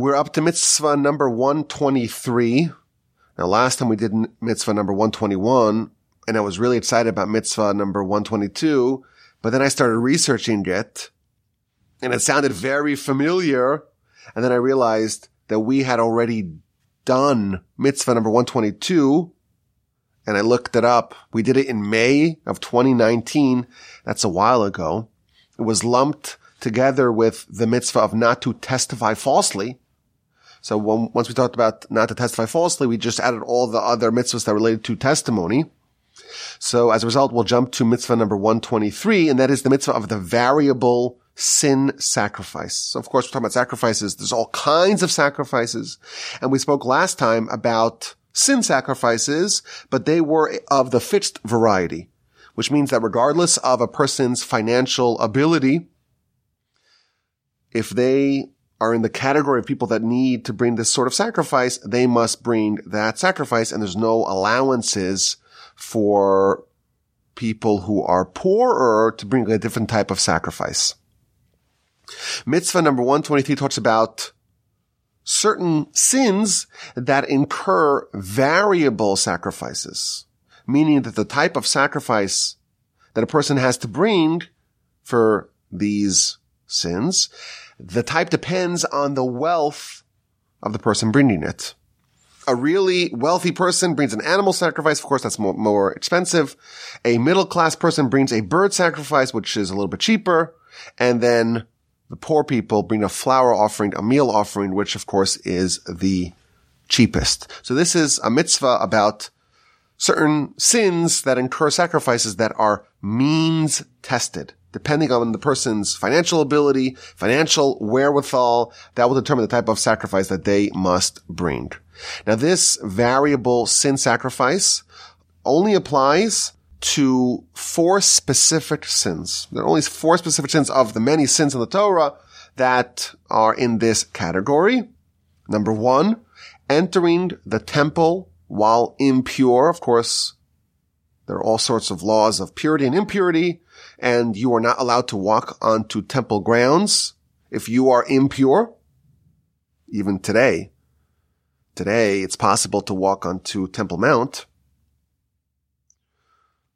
We're up to mitzvah number 123. Now, last time we did mitzvah number 121, and I was really excited about mitzvah number 122, but then I started researching it, and it sounded very familiar, and then I realized that we had already done mitzvah number 122, and I looked it up. We did it in May of 2019. That's a while ago. It was lumped together with the mitzvah of not to testify falsely. So when, once we talked about not to testify falsely, we just added all the other mitzvahs that related to testimony. So as a result, we'll jump to mitzvah number 123, and that is the mitzvah of the variable sin sacrifice. So of course, we're talking about sacrifices. There's all kinds of sacrifices. And we spoke last time about sin sacrifices, but they were of the fixed variety, which means that regardless of a person's financial ability, if they are in the category of people that need to bring this sort of sacrifice, they must bring that sacrifice and there's no allowances for people who are poorer to bring a different type of sacrifice. Mitzvah number 123 talks about certain sins that incur variable sacrifices, meaning that the type of sacrifice that a person has to bring for these sins the type depends on the wealth of the person bringing it. A really wealthy person brings an animal sacrifice. Of course, that's more, more expensive. A middle class person brings a bird sacrifice, which is a little bit cheaper. And then the poor people bring a flower offering, a meal offering, which of course is the cheapest. So this is a mitzvah about certain sins that incur sacrifices that are means tested depending on the person's financial ability, financial wherewithal, that will determine the type of sacrifice that they must bring. Now this variable sin sacrifice only applies to four specific sins. There are only four specific sins of the many sins in the Torah that are in this category. Number one, entering the temple while impure. Of course, there are all sorts of laws of purity and impurity and you are not allowed to walk onto temple grounds if you are impure. Even today, today it's possible to walk onto Temple Mount.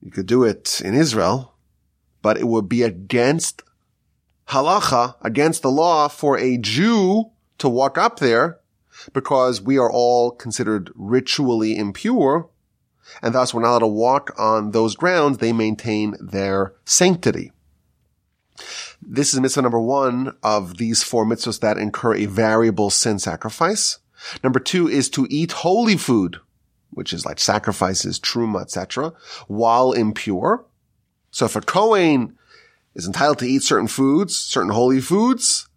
You could do it in Israel, but it would be against halacha, against the law for a Jew to walk up there because we are all considered ritually impure and thus we're not allowed to walk on those grounds. They maintain their sanctity. This is mitzvah number one of these four mitzvahs that incur a variable sin sacrifice. Number two is to eat holy food, which is like sacrifices, truma, etc., while impure. So if a Kohen is entitled to eat certain foods, certain holy foods,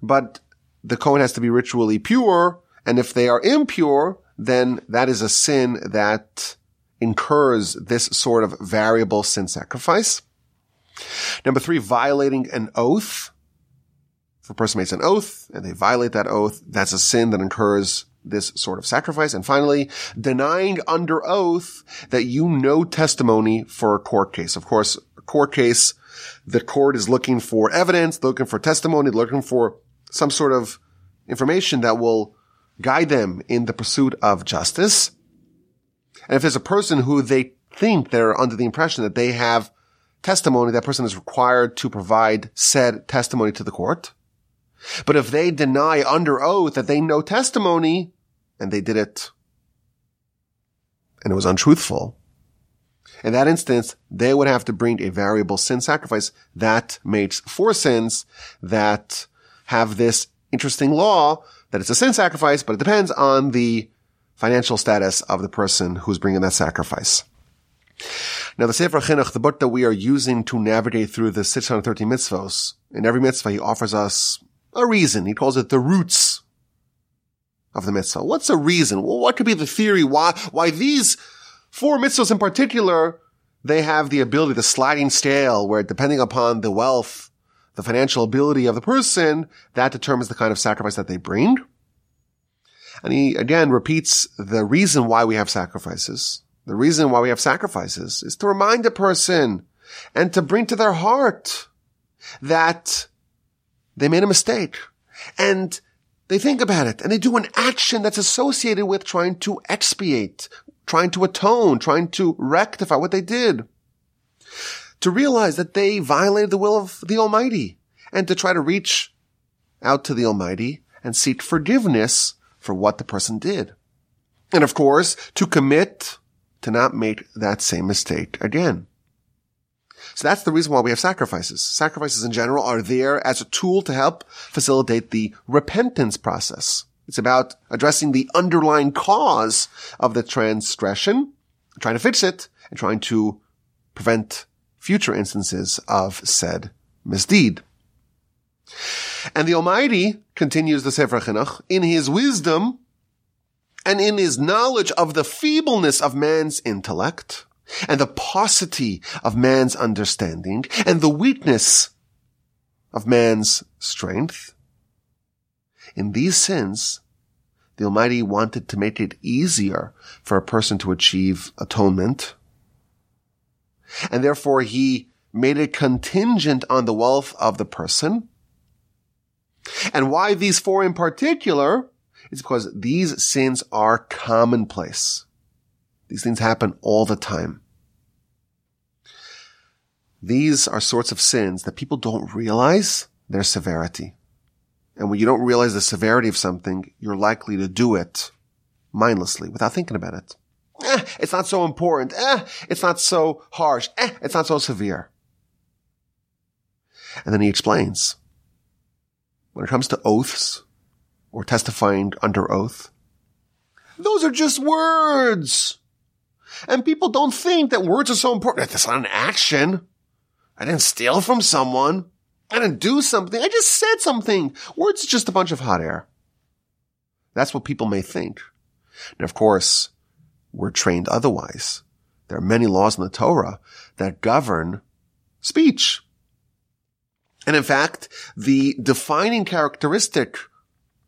but the Kohen has to be ritually pure, and if they are impure, then that is a sin that incurs this sort of variable sin sacrifice. Number three, violating an oath. If a person makes an oath and they violate that oath, that's a sin that incurs this sort of sacrifice. And finally, denying under oath that you know testimony for a court case. Of course, a court case, the court is looking for evidence, looking for testimony, looking for some sort of information that will guide them in the pursuit of justice. And if there's a person who they think they're under the impression that they have testimony, that person is required to provide said testimony to the court. But if they deny under oath that they know testimony and they did it and it was untruthful, in that instance, they would have to bring a variable sin sacrifice that makes four sins that have this interesting law that it's a sin sacrifice, but it depends on the financial status of the person who's bringing that sacrifice. Now, the Sefer Chinuch, the book that we are using to navigate through the 630 mitzvos, in every mitzvah, he offers us a reason. He calls it the roots of the mitzvah. What's a reason? Well, what could be the theory why, why these four mitzvahs in particular, they have the ability, the sliding scale, where depending upon the wealth, the financial ability of the person, that determines the kind of sacrifice that they bring. And he again repeats the reason why we have sacrifices. The reason why we have sacrifices is to remind a person and to bring to their heart that they made a mistake. And they think about it and they do an action that's associated with trying to expiate, trying to atone, trying to rectify what they did. To realize that they violated the will of the Almighty and to try to reach out to the Almighty and seek forgiveness for what the person did. And of course, to commit to not make that same mistake again. So that's the reason why we have sacrifices. Sacrifices in general are there as a tool to help facilitate the repentance process. It's about addressing the underlying cause of the transgression, trying to fix it, and trying to prevent future instances of said misdeed. And the Almighty, continues the Sefer Chinuch, in his wisdom and in his knowledge of the feebleness of man's intellect and the paucity of man's understanding and the weakness of man's strength, in these sins, the Almighty wanted to make it easier for a person to achieve atonement. And therefore he made it contingent on the wealth of the person and why these four in particular is because these sins are commonplace. These things happen all the time. These are sorts of sins that people don't realize their severity. And when you don't realize the severity of something, you're likely to do it mindlessly without thinking about it. Eh, it's not so important. Eh, it's not so harsh. Eh, it's not so severe. And then he explains when it comes to oaths or testifying under oath, those are just words. And people don't think that words are so important. That's not an action. I didn't steal from someone. I didn't do something. I just said something. Words are just a bunch of hot air. That's what people may think. And of course, we're trained otherwise. There are many laws in the Torah that govern speech. And in fact, the defining characteristic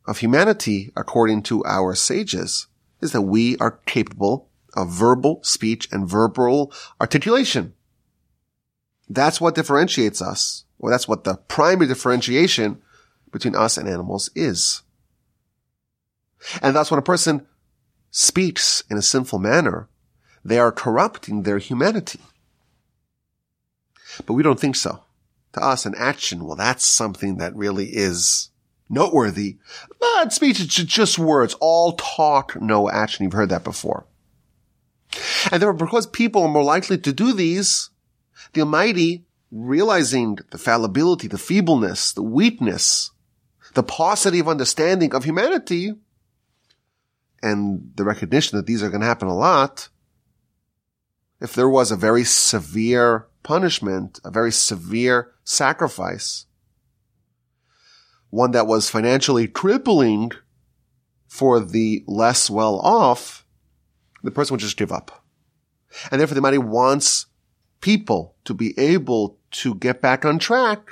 of humanity, according to our sages, is that we are capable of verbal speech and verbal articulation. That's what differentiates us, or that's what the primary differentiation between us and animals is. And thus when a person speaks in a sinful manner, they are corrupting their humanity. But we don't think so to us an action, well, that's something that really is noteworthy. But speech is just words, all talk, no action. You've heard that before. And therefore, because people are more likely to do these, the Almighty, realizing the fallibility, the feebleness, the weakness, the paucity of understanding of humanity, and the recognition that these are going to happen a lot, if there was a very severe punishment, a very severe sacrifice, one that was financially crippling for the less well off, the person would just give up. And therefore the Almighty wants people to be able to get back on track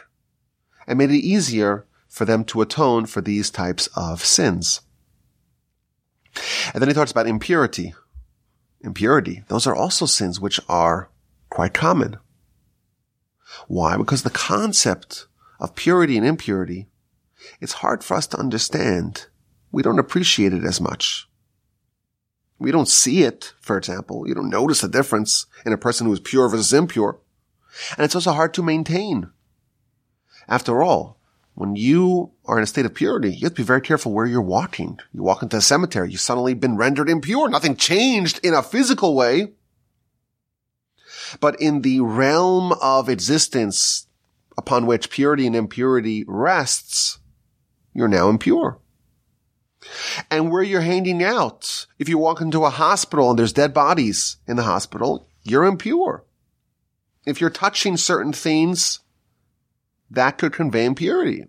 and made it easier for them to atone for these types of sins. And then he talks about impurity. Impurity. Those are also sins which are quite common. Why? Because the concept of purity and impurity, it's hard for us to understand. We don't appreciate it as much. We don't see it, for example. You don't notice the difference in a person who is pure versus impure. And it's also hard to maintain. After all, when you are in a state of purity, you have to be very careful where you're walking. You walk into a cemetery, you've suddenly been rendered impure. Nothing changed in a physical way. But in the realm of existence upon which purity and impurity rests, you're now impure. And where you're hanging out, if you walk into a hospital and there's dead bodies in the hospital, you're impure. If you're touching certain things, that could convey impurity.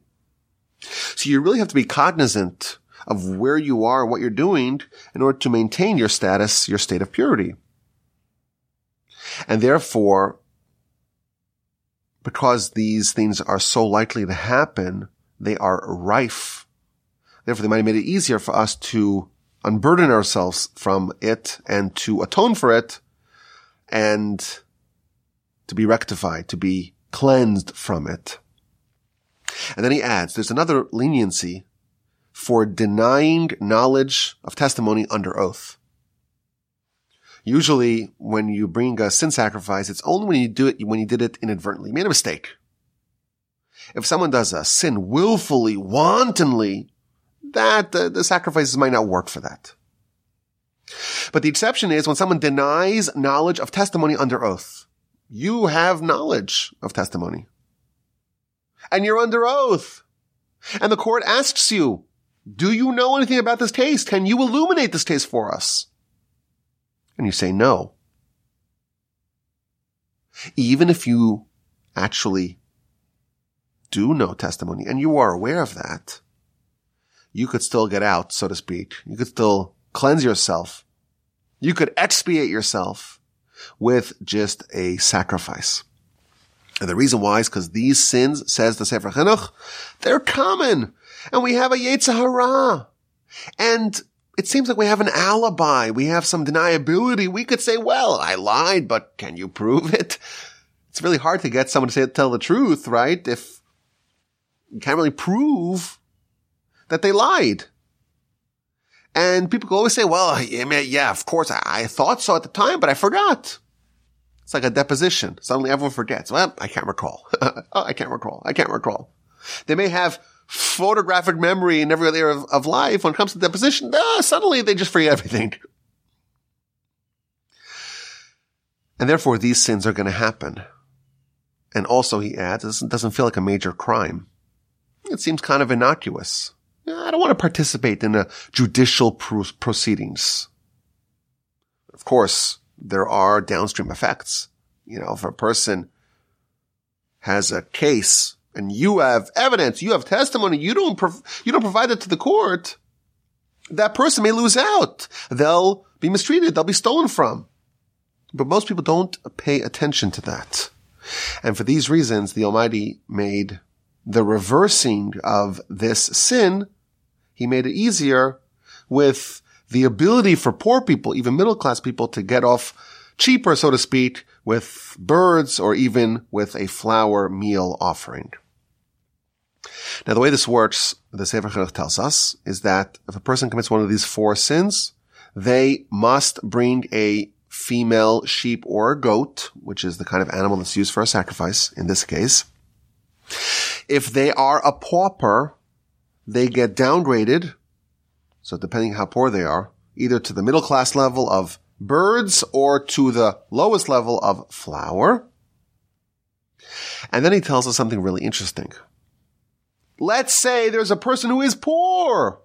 So you really have to be cognizant of where you are what you're doing in order to maintain your status, your state of purity. And therefore, because these things are so likely to happen, they are rife. Therefore, they might have made it easier for us to unburden ourselves from it and to atone for it and to be rectified, to be cleansed from it. And then he adds, there's another leniency for denying knowledge of testimony under oath. Usually when you bring a sin sacrifice, it's only when you do it, when you did it inadvertently, you made a mistake. If someone does a sin willfully, wantonly, that uh, the sacrifices might not work for that. But the exception is when someone denies knowledge of testimony under oath. You have knowledge of testimony. And you're under oath. And the court asks you, do you know anything about this case? Can you illuminate this case for us? And you say no. Even if you actually do know testimony and you are aware of that, you could still get out, so to speak. You could still cleanse yourself. You could expiate yourself with just a sacrifice. And the reason why is because these sins, says the Sefer Chinuch, they're common. And we have a Yetzer Hara. And it seems like we have an alibi. We have some deniability. We could say, well, I lied, but can you prove it? It's really hard to get someone to say, tell the truth, right? If you can't really prove that they lied. And people always say, well, yeah, of course, I thought so at the time, but I forgot. It's like a deposition. Suddenly everyone forgets. Well, I can't recall. oh, I can't recall. I can't recall. They may have photographic memory in every other area of, of life. When it comes to deposition, ah, suddenly they just forget everything. And therefore these sins are going to happen. And also, he adds, it doesn't feel like a major crime. It seems kind of innocuous. I don't want to participate in a judicial proceedings. Of course, there are downstream effects. You know, if a person has a case and you have evidence, you have testimony, you don't, prov- you don't provide it to the court, that person may lose out. They'll be mistreated. They'll be stolen from. But most people don't pay attention to that. And for these reasons, the Almighty made the reversing of this sin, He made it easier with the ability for poor people, even middle class people, to get off cheaper, so to speak, with birds or even with a flour meal offering. Now, the way this works, the Sefer Chinuch tells us, is that if a person commits one of these four sins, they must bring a female sheep or a goat, which is the kind of animal that's used for a sacrifice in this case. If they are a pauper, they get downgraded. So depending how poor they are, either to the middle class level of birds or to the lowest level of flour. And then he tells us something really interesting. Let's say there's a person who is poor.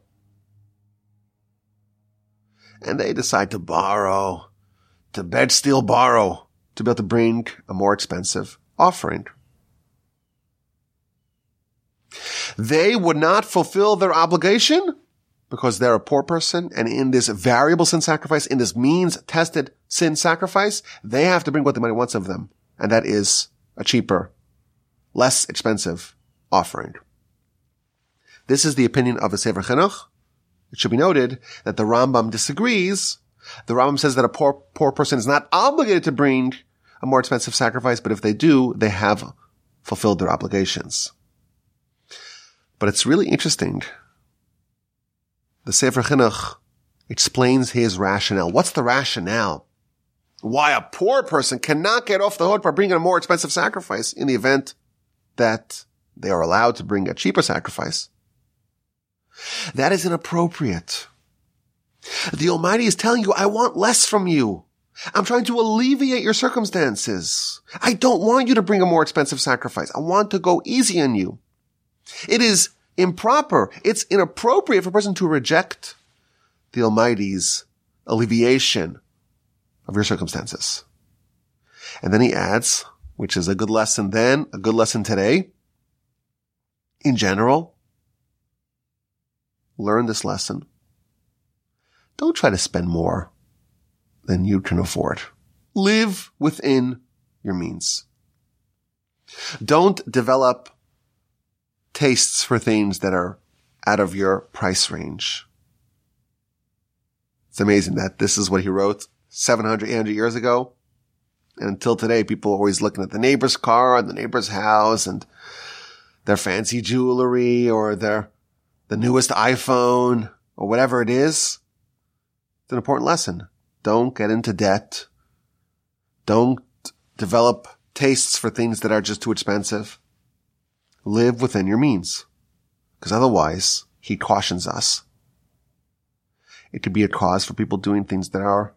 And they decide to borrow, to bed steal borrow, to be able to bring a more expensive offering. They would not fulfill their obligation because they're a poor person. And in this variable sin sacrifice, in this means tested sin sacrifice, they have to bring what the money wants of them. And that is a cheaper, less expensive offering. This is the opinion of the Sefer Chinuch. It should be noted that the Rambam disagrees. The Rambam says that a poor, poor person is not obligated to bring a more expensive sacrifice, but if they do, they have fulfilled their obligations. But it's really interesting. The Sefer Chinuch explains his rationale. What's the rationale? Why a poor person cannot get off the hook by bringing a more expensive sacrifice in the event that they are allowed to bring a cheaper sacrifice. That is inappropriate. The Almighty is telling you, I want less from you. I'm trying to alleviate your circumstances. I don't want you to bring a more expensive sacrifice. I want to go easy on you. It is improper. It's inappropriate for a person to reject the Almighty's alleviation of your circumstances. And then he adds, which is a good lesson then, a good lesson today. In general, learn this lesson. Don't try to spend more than you can afford. Live within your means. Don't develop tastes for things that are out of your price range. It's amazing that this is what he wrote 700, 800 years ago. And until today, people are always looking at the neighbor's car and the neighbor's house and their fancy jewelry or their the newest iPhone or whatever it is. It's an important lesson. Don't get into debt. Don't develop tastes for things that are just too expensive. Live within your means. Because otherwise, he cautions us. It could be a cause for people doing things that are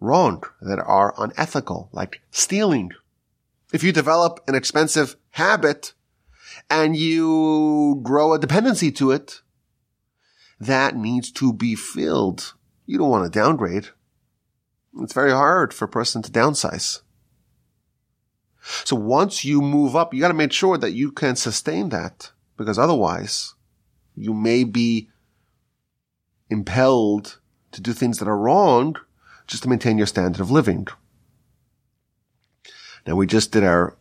wrong, that are unethical, like stealing. If you develop an expensive habit and you grow a dependency to it, that needs to be filled. You don't want to downgrade. It's very hard for a person to downsize. So once you move up, you got to make sure that you can sustain that because otherwise you may be impelled to do things that are wrong just to maintain your standard of living. Now we just did our,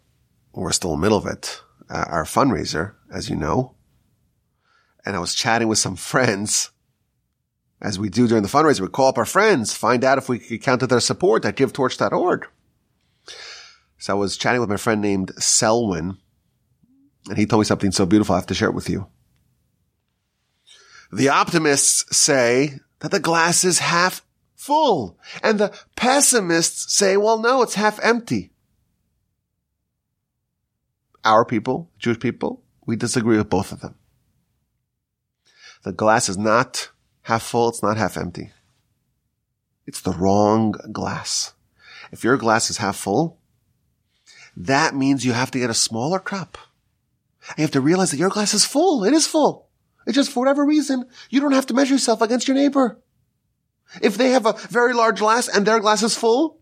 we're still in the middle of it, uh, our fundraiser, as you know. And I was chatting with some friends as we do during the fundraiser. We call up our friends, find out if we could count on their support at givetorch.org. So I was chatting with my friend named Selwyn and he told me something so beautiful. I have to share it with you. The optimists say that the glass is half full and the pessimists say, well, no, it's half empty. Our people, Jewish people, we disagree with both of them. The glass is not half full. It's not half empty. It's the wrong glass. If your glass is half full, that means you have to get a smaller cup. You have to realize that your glass is full. It is full. It's just for whatever reason, you don't have to measure yourself against your neighbor. If they have a very large glass and their glass is full,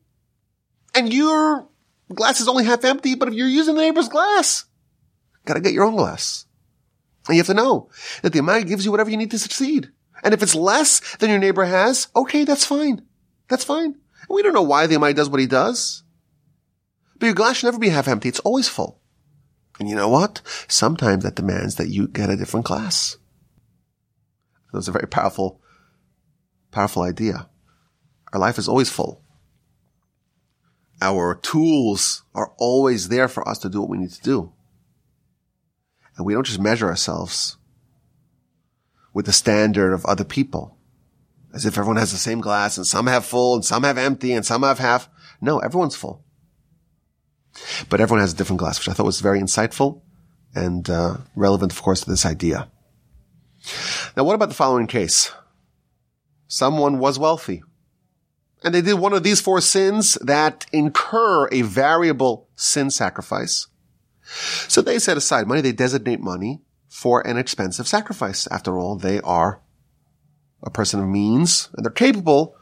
and your glass is only half empty, but if you're using the neighbor's glass, gotta get your own glass. And you have to know that the amount gives you whatever you need to succeed. And if it's less than your neighbor has, okay, that's fine. That's fine. We don't know why the Almighty does what he does. But your glass should never be half empty. It's always full. And you know what? Sometimes that demands that you get a different glass. That's a very powerful, powerful idea. Our life is always full. Our tools are always there for us to do what we need to do. And we don't just measure ourselves with the standard of other people as if everyone has the same glass and some have full and some have empty and some have half. No, everyone's full. But everyone has a different glass, which I thought was very insightful and uh, relevant, of course, to this idea. Now, what about the following case? Someone was wealthy and they did one of these four sins that incur a variable sin sacrifice. So they set aside money. They designate money for an expensive sacrifice. After all, they are a person of means and they're capable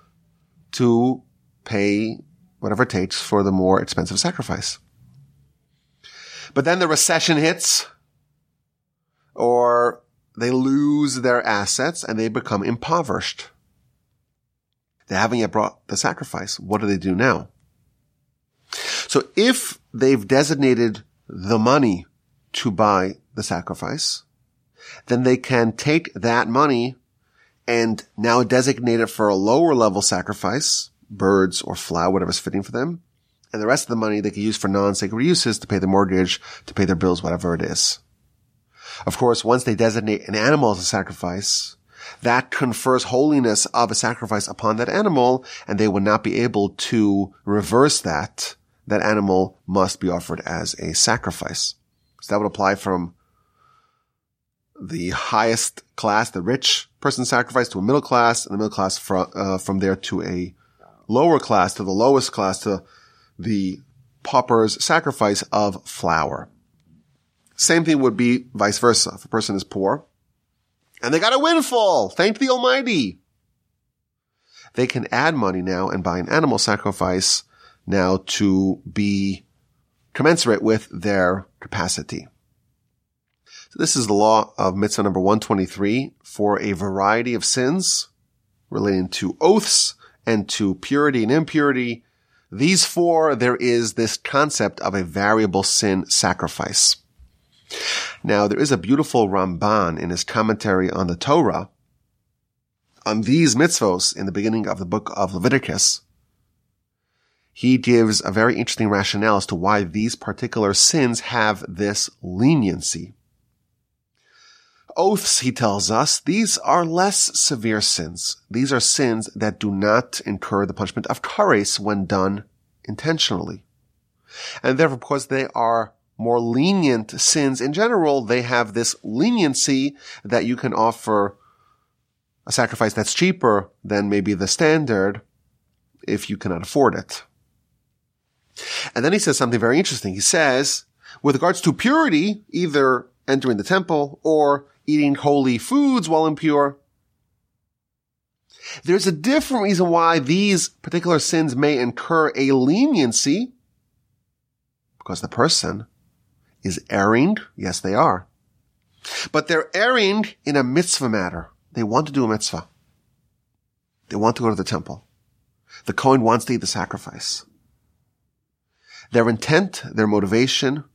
to pay whatever it takes for the more expensive sacrifice. But then the recession hits or they lose their assets and they become impoverished. They haven't yet brought the sacrifice. What do they do now? So if they've designated the money to buy the sacrifice, then they can take that money and now designate it for a lower level sacrifice, birds or flour, whatever's fitting for them. And the rest of the money they can use for non-sacred uses to pay the mortgage, to pay their bills, whatever it is. Of course, once they designate an animal as a sacrifice, that confers holiness of a sacrifice upon that animal, and they would not be able to reverse that. That animal must be offered as a sacrifice. So that would apply from the highest class, the rich person sacrifice to a middle class, and the middle class from, uh, from there to a lower class, to the lowest class, to the pauper's sacrifice of flour. Same thing would be vice versa. If a person is poor and they got a windfall, thank the Almighty. They can add money now and buy an animal sacrifice now to be commensurate with their capacity. So this is the law of mitzvah number 123 for a variety of sins relating to oaths and to purity and impurity. These four, there is this concept of a variable sin sacrifice. Now, there is a beautiful Ramban in his commentary on the Torah on these mitzvos in the beginning of the book of Leviticus. He gives a very interesting rationale as to why these particular sins have this leniency. Oaths, he tells us, these are less severe sins. These are sins that do not incur the punishment of kares when done intentionally. And therefore, because they are more lenient sins in general, they have this leniency that you can offer a sacrifice that's cheaper than maybe the standard if you cannot afford it. And then he says something very interesting. He says, with regards to purity, either entering the temple or eating holy foods while impure, there's a different reason why these particular sins may incur a leniency because the person is erring. Yes, they are. But they're erring in a mitzvah matter. They want to do a mitzvah. They want to go to the temple. The Kohen wants to eat the sacrifice. Their intent, their motivation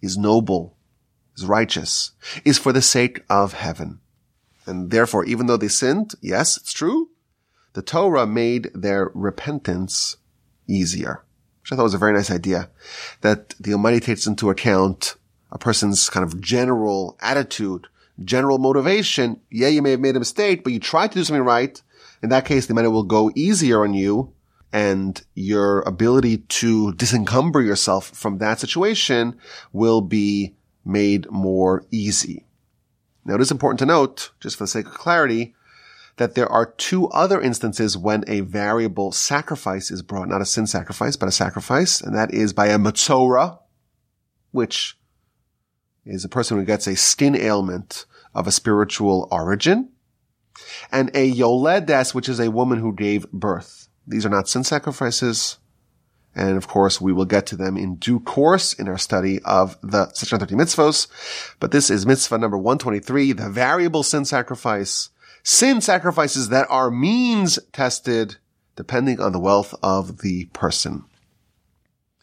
is noble, is righteous, is for the sake of heaven. And therefore, even though they sinned, yes, it's true, the Torah made their repentance easier, which I thought was a very nice idea, that the Almighty takes into account a person's kind of general attitude, general motivation. Yeah, you may have made a mistake, but you tried to do something right. In that case, the Almighty will go easier on you and your ability to disencumber yourself from that situation will be made more easy. Now it is important to note, just for the sake of clarity, that there are two other instances when a variable sacrifice is brought, not a sin sacrifice, but a sacrifice, and that is by a metzora, which is a person who gets a skin ailment of a spiritual origin, and a yoledes, which is a woman who gave birth. These are not sin sacrifices. And of course, we will get to them in due course in our study of the 630 mitzvos. But this is mitzvah number 123, the variable sin sacrifice. Sin sacrifices that are means tested depending on the wealth of the person.